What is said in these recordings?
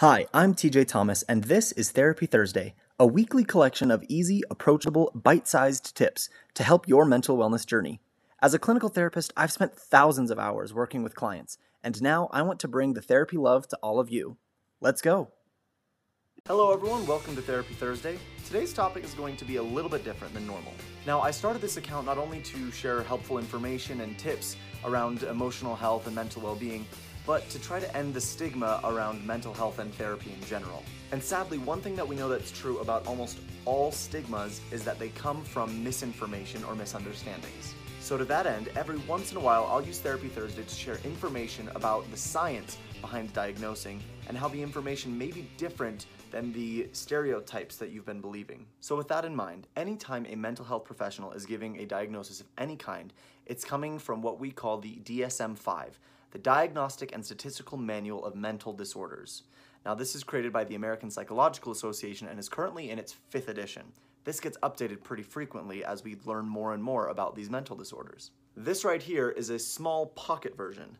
Hi, I'm TJ Thomas, and this is Therapy Thursday, a weekly collection of easy, approachable, bite sized tips to help your mental wellness journey. As a clinical therapist, I've spent thousands of hours working with clients, and now I want to bring the therapy love to all of you. Let's go. Hello, everyone. Welcome to Therapy Thursday. Today's topic is going to be a little bit different than normal. Now, I started this account not only to share helpful information and tips around emotional health and mental well being, but to try to end the stigma around mental health and therapy in general. And sadly, one thing that we know that's true about almost all stigmas is that they come from misinformation or misunderstandings. So, to that end, every once in a while, I'll use Therapy Thursday to share information about the science behind diagnosing and how the information may be different than the stereotypes that you've been believing. So, with that in mind, anytime a mental health professional is giving a diagnosis of any kind, it's coming from what we call the DSM 5 the Diagnostic and Statistical Manual of Mental Disorders. Now, this is created by the American Psychological Association and is currently in its fifth edition. This gets updated pretty frequently as we learn more and more about these mental disorders. This right here is a small pocket version.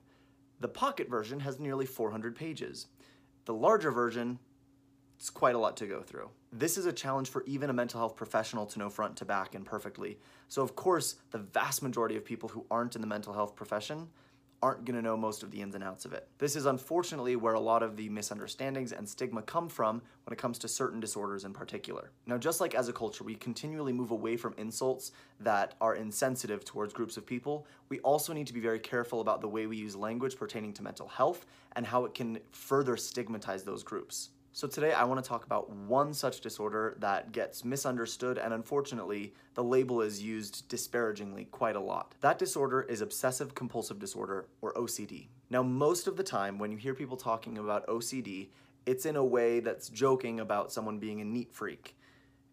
The pocket version has nearly 400 pages. The larger version, it's quite a lot to go through. This is a challenge for even a mental health professional to know front to back and perfectly. So, of course, the vast majority of people who aren't in the mental health profession aren't going to know most of the ins and outs of it. This is unfortunately where a lot of the misunderstandings and stigma come from when it comes to certain disorders in particular. Now, just like as a culture, we continually move away from insults that are insensitive towards groups of people, we also need to be very careful about the way we use language pertaining to mental health and how it can further stigmatize those groups. So today I want to talk about one such disorder that gets misunderstood and unfortunately the label is used disparagingly quite a lot. That disorder is obsessive compulsive disorder or OCD. Now most of the time when you hear people talking about OCD, it's in a way that's joking about someone being a neat freak.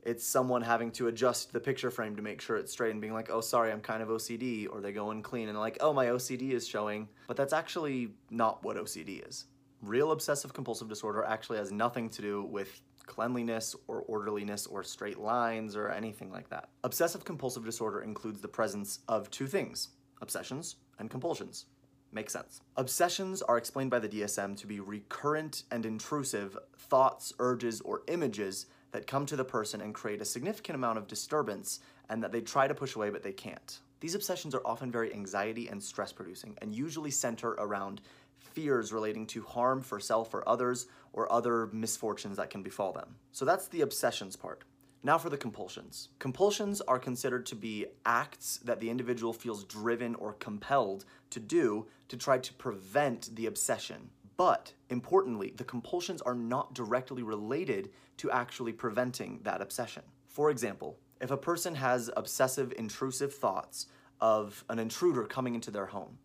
It's someone having to adjust the picture frame to make sure it's straight and being like, oh, sorry, I'm kind of OCD. Or they go in clean and like, oh, my OCD is showing. But that's actually not what OCD is real obsessive compulsive disorder actually has nothing to do with cleanliness or orderliness or straight lines or anything like that. Obsessive compulsive disorder includes the presence of two things obsessions and compulsions. Makes sense. Obsessions are explained by the DSM to be recurrent and intrusive thoughts, urges, or images that come to the person and create a significant amount of disturbance and that they try to push away but they can't. These obsessions are often very anxiety and stress producing and usually center around fears relating to harm for self or others or other misfortunes that can befall them. So that's the obsessions part. Now for the compulsions. Compulsions are considered to be acts that the individual feels driven or compelled to do to try to prevent the obsession. But importantly, the compulsions are not directly related to actually preventing that obsession. For example, if a person has obsessive intrusive thoughts of an intruder coming into their home,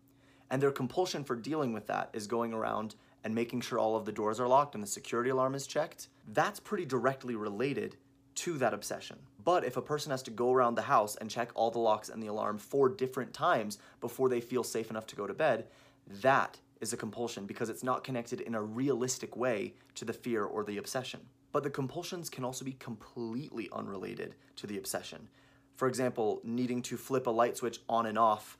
and their compulsion for dealing with that is going around and making sure all of the doors are locked and the security alarm is checked. That's pretty directly related to that obsession. But if a person has to go around the house and check all the locks and the alarm four different times before they feel safe enough to go to bed, that is a compulsion because it's not connected in a realistic way to the fear or the obsession. But the compulsions can also be completely unrelated to the obsession. For example, needing to flip a light switch on and off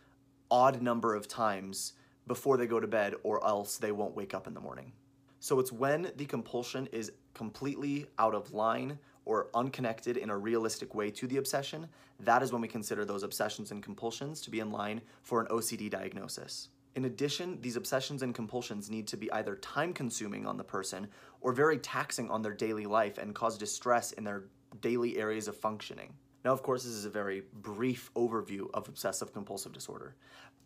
odd number of times before they go to bed or else they won't wake up in the morning. So it's when the compulsion is completely out of line or unconnected in a realistic way to the obsession, that is when we consider those obsessions and compulsions to be in line for an OCD diagnosis. In addition, these obsessions and compulsions need to be either time consuming on the person or very taxing on their daily life and cause distress in their daily areas of functioning. Now, of course, this is a very brief overview of obsessive compulsive disorder.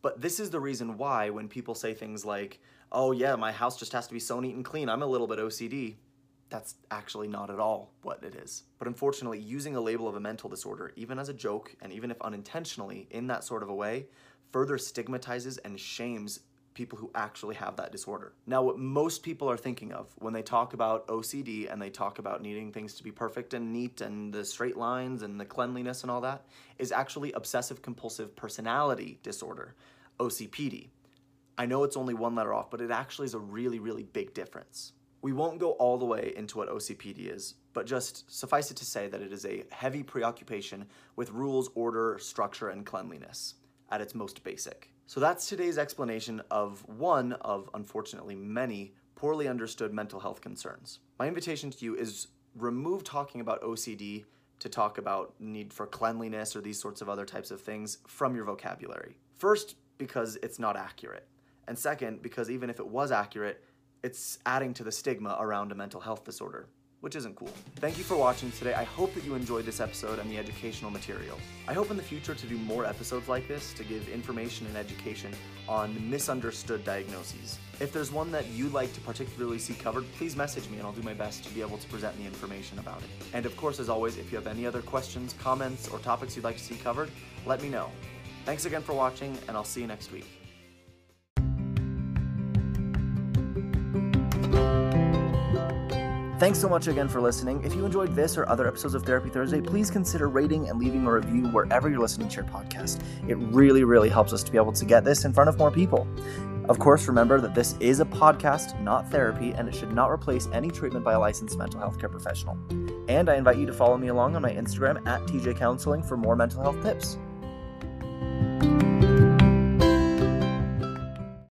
But this is the reason why when people say things like, oh, yeah, my house just has to be so neat and clean, I'm a little bit OCD, that's actually not at all what it is. But unfortunately, using a label of a mental disorder, even as a joke and even if unintentionally in that sort of a way, further stigmatizes and shames people who actually have that disorder. Now, what most people are thinking of when they talk about OCD and they talk about needing things to be perfect and neat and the straight lines and the cleanliness and all that is actually obsessive compulsive personality disorder, OCPD. I know it's only one letter off, but it actually is a really, really big difference. We won't go all the way into what OCPD is, but just suffice it to say that it is a heavy preoccupation with rules, order, structure, and cleanliness at its most basic. So that's today's explanation of one of, unfortunately, many poorly understood mental health concerns. My invitation to you is remove talking about OCD to talk about need for cleanliness or these sorts of other types of things from your vocabulary. First, because it's not accurate. And second, because even if it was accurate, it's adding to the stigma around a mental health disorder which isn't cool. Thank you for watching today. I hope that you enjoyed this episode and the educational material. I hope in the future to do more episodes like this to give information and education on misunderstood diagnoses. If there's one that you'd like to particularly see covered, please message me and I'll do my best to be able to present the information about it. And of course, as always, if you have any other questions, comments, or topics you'd like to see covered, let me know. Thanks again for watching, and I'll see you next week. Thanks so much again for listening. If you enjoyed this or other episodes of Therapy Thursday, please consider rating and leaving a review wherever you're listening to your podcast. It really, really helps us to be able to get this in front of more people. Of course, remember that this is a podcast, not therapy, and it should not replace any treatment by a licensed mental health care professional. And I invite you to follow me along on my Instagram at TJ Counseling for more mental health tips.